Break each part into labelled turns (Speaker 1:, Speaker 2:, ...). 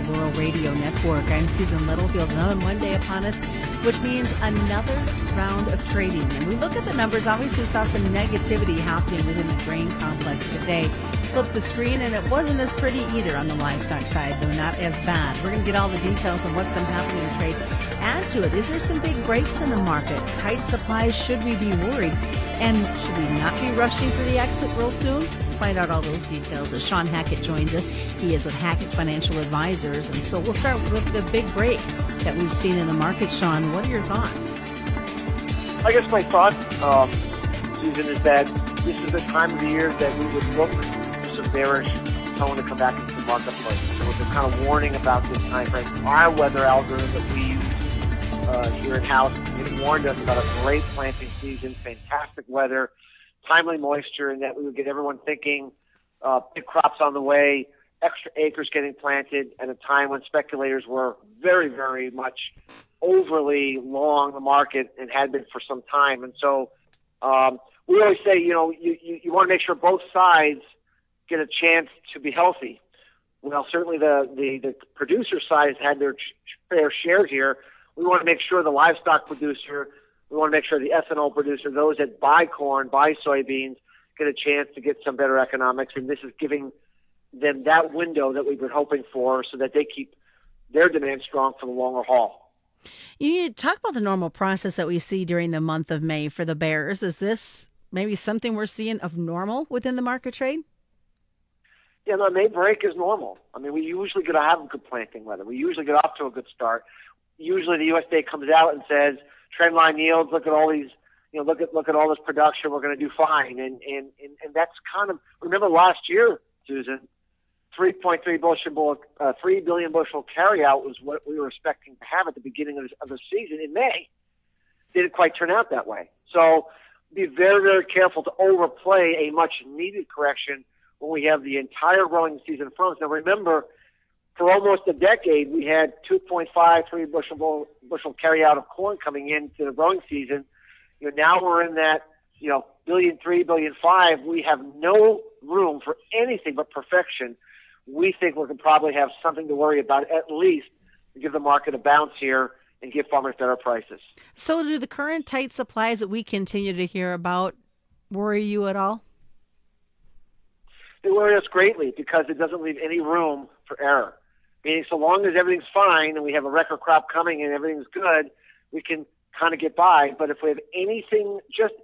Speaker 1: the Rural Radio Network. I'm Susan Littlefield. Another Monday upon us, which means another round of trading. And we look at the numbers. Obviously, saw some negativity happening within the grain complex today. Flip the screen, and it wasn't as pretty either on the livestock side, though not as bad. We're going to get all the details on what's been happening in trade. Add to it, is there some big breaks in the market? Tight supplies? Should we be worried? And should we not be rushing for the exit real soon? Find out all those details as Shawn Hackett joins us. He is with Hackett Financial Advisors. And so we'll start with the big break that we've seen in the market. Shawn, what are your thoughts?
Speaker 2: I guess my thought, um, Susan, is that this is the time of the year that we would look for some bearish tone to come back into the marketplace. So we're kind of warning about this time frame. Our weather algorithm that we use uh, here in house, it warned us about a great planting season, fantastic weather timely moisture and that we would get everyone thinking uh, big crops on the way, extra acres getting planted at a time when speculators were very, very much overly long the market and had been for some time. And so um, we always say, you know, you, you, you want to make sure both sides get a chance to be healthy. Well, certainly the, the, the producer side has had their fair share here. We want to make sure the livestock producer we want to make sure the ethanol producer, those that buy corn, buy soybeans, get a chance to get some better economics. And this is giving them that window that we've been hoping for so that they keep their demand strong for the longer haul.
Speaker 1: You talk about the normal process that we see during the month of May for the bears. Is this maybe something we're seeing of normal within the market trade?
Speaker 2: Yeah, the May break is normal. I mean, we usually get to have good planting weather. We usually get off to a good start. Usually the USDA comes out and says, trend line yields. Look at all these, you know, look at look at all this production. We're going to do fine, and and and, and that's kind of remember last year, Susan. 3.3 bushel, uh, 3 billion bushel carryout was what we were expecting to have at the beginning of, of the season in May. Didn't quite turn out that way. So be very, very careful to overplay a much needed correction when we have the entire growing season in front. Now remember, for almost a decade, we had 2.5, 3 bushel, bushel carry out of corn coming into the growing season. You know, now we're in that, you know, billion three, billion five. We have no room for anything but perfection. We think we can probably have something to worry about at least to give the market a bounce here and give farmers better prices.
Speaker 1: So, do the current tight supplies that we continue to hear about worry you at all?
Speaker 2: They worry us greatly because it doesn't leave any room for error. Meaning, so long as everything's fine and we have a record crop coming and everything's good, we can kind of get by. But if we have anything, just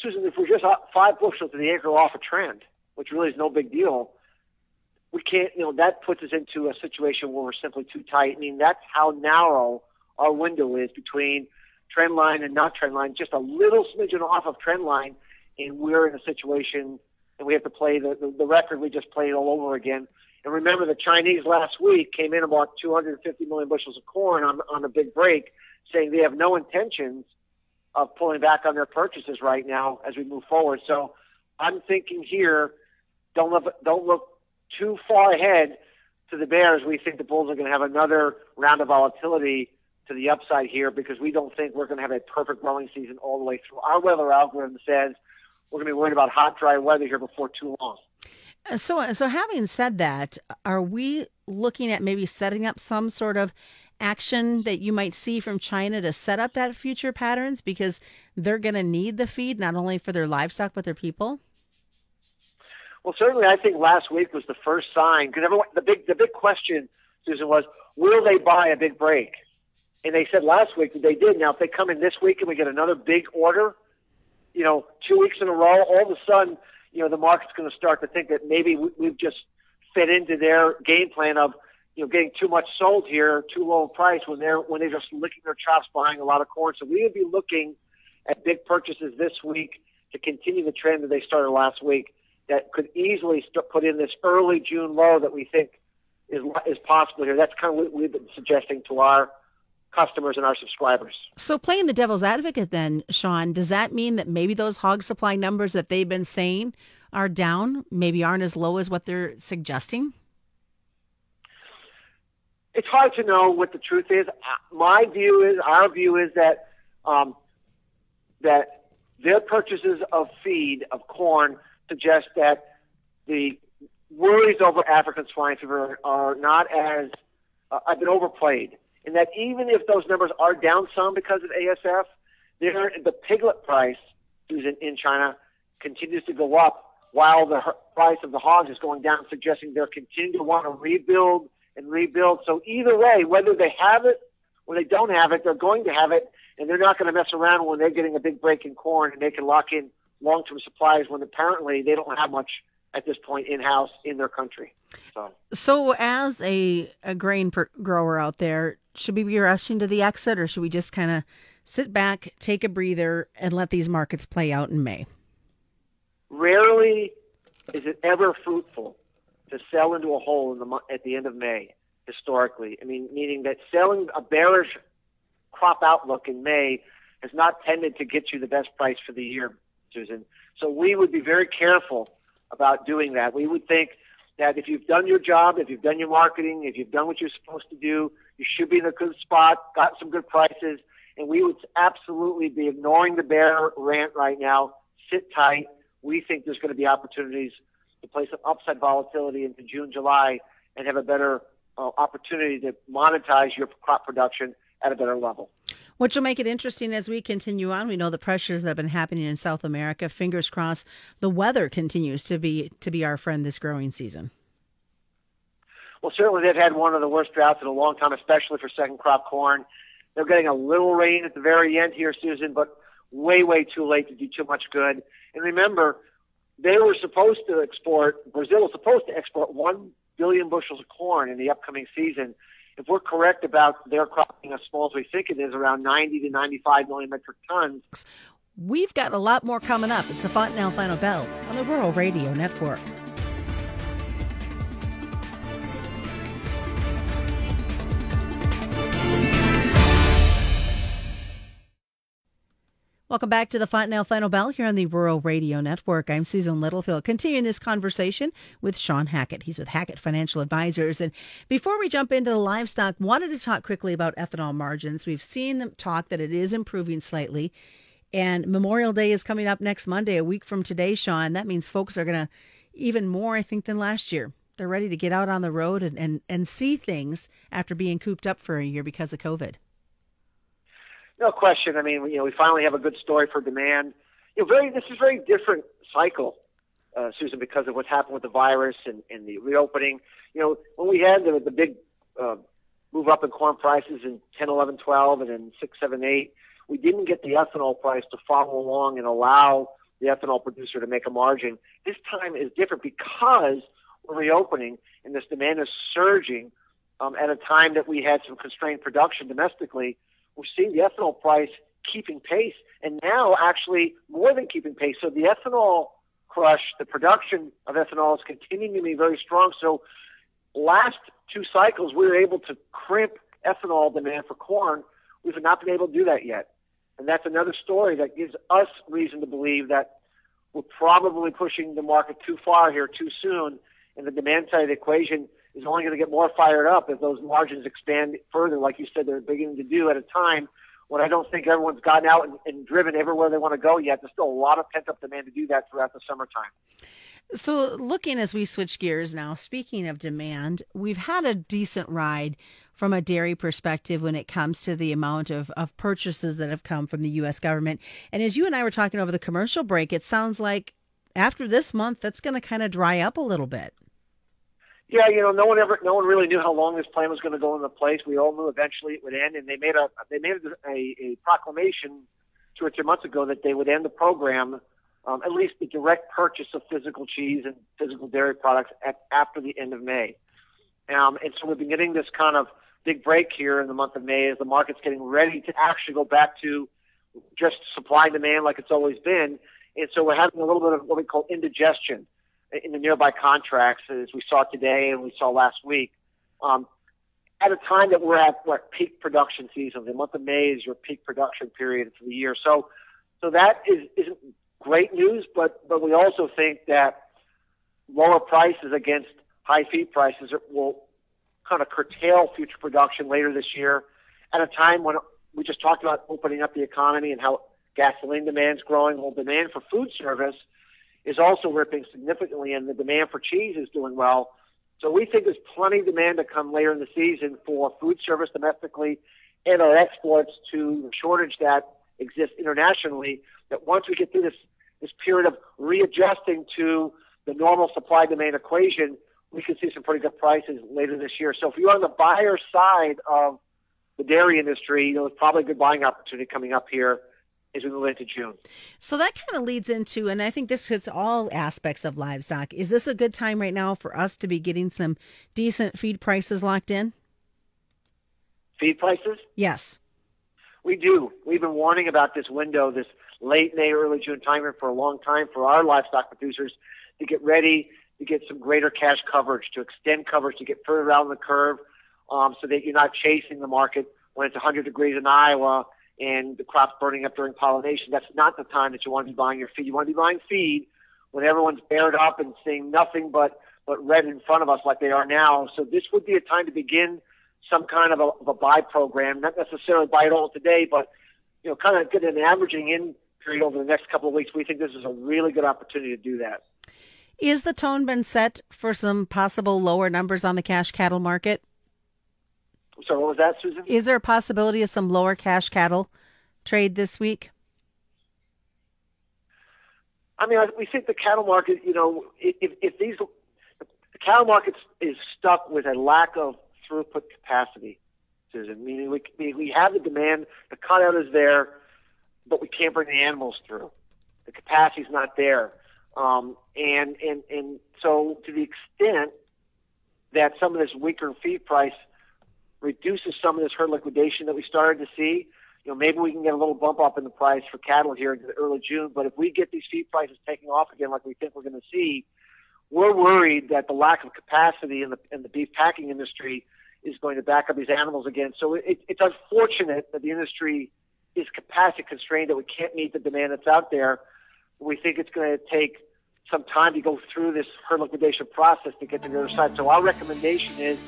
Speaker 2: Susan, if we're just five bushels to the acre off a trend, which really is no big deal, we can't. You know, that puts us into a situation where we're simply too tight. I mean, that's how narrow our window is between trend line and not trend line. Just a little smidgen off of trend line, and we're in a situation and we have to play the, the, the record we just played all over again and remember, the Chinese last week came in about 250 million bushels of corn on on a big break, saying they have no intentions of pulling back on their purchases right now as we move forward. So I'm thinking here, don't look don't look too far ahead to the bears. We think the bulls are going to have another round of volatility to the upside here because we don't think we're going to have a perfect growing season all the way through. Our weather algorithm says we're going to be worried about hot, dry weather here before too long.
Speaker 1: Uh, so, so having said that, are we looking at maybe setting up some sort of action that you might see from China to set up that future patterns because they're going to need the feed not only for their livestock but their people?
Speaker 2: Well, certainly, I think last week was the first sign because everyone the big the big question, Susan, was will they buy a big break? And they said last week that they did. Now, if they come in this week and we get another big order, you know, two weeks in a row, all of a sudden you know, the market's going to start to think that maybe we've just fit into their game plan of, you know, getting too much sold here, too low price when they're when they're just licking their chops buying a lot of corn. So we would be looking at big purchases this week to continue the trend that they started last week. That could easily st- put in this early June low that we think is is possible here. That's kind of what we've been suggesting to our customers and our subscribers.
Speaker 1: So, playing the devil's advocate, then, Shawn, does that mean that maybe those hog supply numbers that they've been saying are down, maybe aren't as low as what they're suggesting?
Speaker 2: It's hard to know what the truth is. My view is, our view is that um, that their purchases of feed of corn suggest that the worries over African swine fever are not as uh, have been overplayed. In that even if those numbers are down some because of ASF, the piglet price in, in China continues to go up while the price of the hogs is going down, suggesting they're continuing to want to rebuild and rebuild. So either way, whether they have it or they don't have it, they're going to have it, and they're not going to mess around when they're getting a big break in corn and they can lock in long-term supplies when apparently they don't have much at this point in-house in their country. So,
Speaker 1: so as a, a grain per- grower out there, should we be rushing to the exit, or should we just kind of sit back, take a breather, and let these markets play out in May?
Speaker 2: Rarely is it ever fruitful to sell into a hole in the at the end of May. Historically, I mean, meaning that selling a bearish crop outlook in May has not tended to get you the best price for the year, Susan. So we would be very careful about doing that. We would think that if you've done your job, if you've done your marketing, if you've done what you're supposed to do, you should be in a good spot, got some good prices, and we would absolutely be ignoring the bear rant right now. Sit tight. We think there's going to be opportunities to play some upside volatility into June, July, and have a better uh, opportunity to monetize your crop production at a better level.
Speaker 1: Which will make it interesting as we continue on. We know the pressures that have been happening in South America. Fingers crossed, the weather continues to be to be our friend this growing season.
Speaker 2: Well, certainly they've had one of the worst droughts in a long time, especially for second crop corn. They're getting a little rain at the very end here, Susan, but way, way too late to do too much good. And remember, they were supposed to export, Brazil was supposed to export 1 billion bushels of corn in the upcoming season. If we're correct about their crop being as small as we think it is, around 90 to 95 million metric tons.
Speaker 1: We've got a lot more coming up. It's the Fontanelle Final Bell on the Rural Radio Network. Welcome back to the Fontanelle Final Bell here on the Rural Radio Network. I'm Susan Littlefield, continuing this conversation with Shawn Hackett. He's with Hackett Financial Advisors. And before we jump into the livestock, wanted to talk quickly about ethanol margins. We've seen them talk that it is improving slightly. And Memorial Day is coming up next Monday, a week from today, Shawn. That means folks are going to even more, I think, than last year. They're ready to get out on the road and, and, and see things after being cooped up for a year because of COVID.
Speaker 2: No question. I mean, you know, we finally have a good story for demand. You know, very this is very different cycle, uh, Susan, because of what's happened with the virus and, and the reopening. You know, when we had the, the big uh, move up in corn prices in 10, 11, 12, and then 6, 7, 8, we didn't get the ethanol price to follow along and allow the ethanol producer to make a margin. This time is different because we're reopening and this demand is surging um, at a time that we had some constrained production domestically we're seeing the ethanol price keeping pace, and now actually more than keeping pace. So the ethanol crush, the production of ethanol is continuing to be very strong. So last two cycles, we were able to crimp ethanol demand for corn. We've not been able to do that yet. And that's another story that gives us reason to believe that we're probably pushing the market too far here too soon, and the demand side of the equation is only going to get more fired up as those margins expand further, like you said, they're beginning to do at a time when I don't think everyone's gotten out and, and driven everywhere they want to go yet. There's still a lot of pent up demand to do that throughout the summertime.
Speaker 1: So, looking as we switch gears now, speaking of demand, we've had a decent ride from a dairy perspective when it comes to the amount of, of purchases that have come from the U.S. government. And as you and I were talking over the commercial break, it sounds like after this month, that's going to kind of dry up a little bit.
Speaker 2: Yeah, you know, no one ever, no one really knew how long this plan was going to go into place. We all knew eventually it would end, and they made a they made a, a, proclamation two or three months ago that they would end the program, um, at least the direct purchase of physical cheese and physical dairy products at, after the end of May. Um, and so we've been getting this kind of big break here in the month of May as the market's getting ready to actually go back to just supply and demand like it's always been. And so we're having a little bit of what we call indigestion in the nearby contracts as we saw today and we saw last week. Um, at a time that we're at what peak production season, the month of May is your peak production period for the year. So, so that is isn't great news, but but we also think that lower prices against high feed prices will kind of curtail future production later this year at a time when we just talked about opening up the economy and how gasoline demand is growing. Well, demand for food service is also ripping significantly, and the demand for cheese is doing well. So we think there's plenty of demand to come later in the season for food service domestically and our exports to the shortage that exists internationally. That once we get through this this period of readjusting to the normal supply demand equation, we can see some pretty good prices later this year. So if you're on the buyer side of the dairy industry, you know, it's probably a good buying opportunity coming up here as we move into June.
Speaker 1: So that kind of leads into, and I think this hits all aspects of livestock. Is this a good time right now for us to be getting some decent feed prices locked in?
Speaker 2: Feed prices?
Speaker 1: Yes.
Speaker 2: We do. We've been warning about this window, this late May, early June timeframe for a long time for our livestock producers to get ready to get some greater cash coverage, to extend coverage, to get further out on the curve, um, so that you're not chasing the market when it's 100 degrees in Iowa and the crop's burning up during pollination. That's not the time that you want to be buying your feed. You want to be buying feed when everyone's bared up and seeing nothing but but red in front of us like they are now. So this would be a time to begin some kind of a, of a buy program, not necessarily buy it all today, but you know, kind of get an averaging in period over the next couple of weeks. We think this is a really good opportunity to do that.
Speaker 1: Is the tone been set for some possible lower numbers on the cash cattle market?
Speaker 2: So what was that, Susan?
Speaker 1: Is there a possibility of some lower cash cattle trade this week?
Speaker 2: I mean, we think the cattle market, you know, if, if these, the cattle market is stuck with a lack of throughput capacity, Susan. Meaning we we have the demand, the cutout is there, but we can't bring the animals through. The capacity's not there, um, and and and so to the extent that some of this weaker feed price reduces some of this herd liquidation that we started to see, you know, maybe we can get a little bump up in the price for cattle here into early June. But if we get these feed prices taking off again, like we think we're going to see, we're worried that the lack of capacity in the in the beef packing industry is going to back up these animals again. So it, it's unfortunate that the industry is capacity constrained, that we can't meet the demand that's out there. We think it's going to take some time to go through this herd liquidation process to get to the other side. So our recommendation is,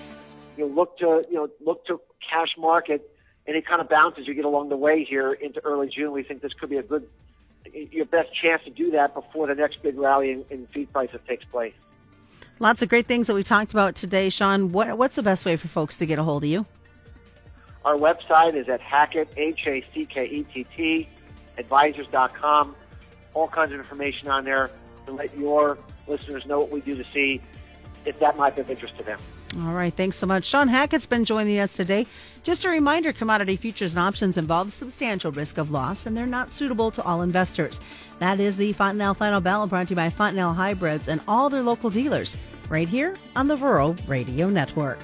Speaker 2: you know, look to you know look to cash market any kind of bounces you get along the way here into early June. We think this could be a good your best chance to do that before the next big rally in, in feed prices takes place.
Speaker 1: Lots of great things that we talked about today, Shawn. What, what's the best way for folks to get a hold of you?
Speaker 2: Our website is at Hackett, H A C K E T T, advisors.com. All kinds of information on there to let your listeners know what we do to see if that might be of interest to them.
Speaker 1: All right, thanks so much. Shawn Hackett's been joining us today. Just a reminder commodity futures and options involve substantial risk of loss and they're not suitable to all investors. That is the Fontanelle Final Bell brought to you by Fontanelle Hybrids and all their local dealers right here on the Rural Radio Network.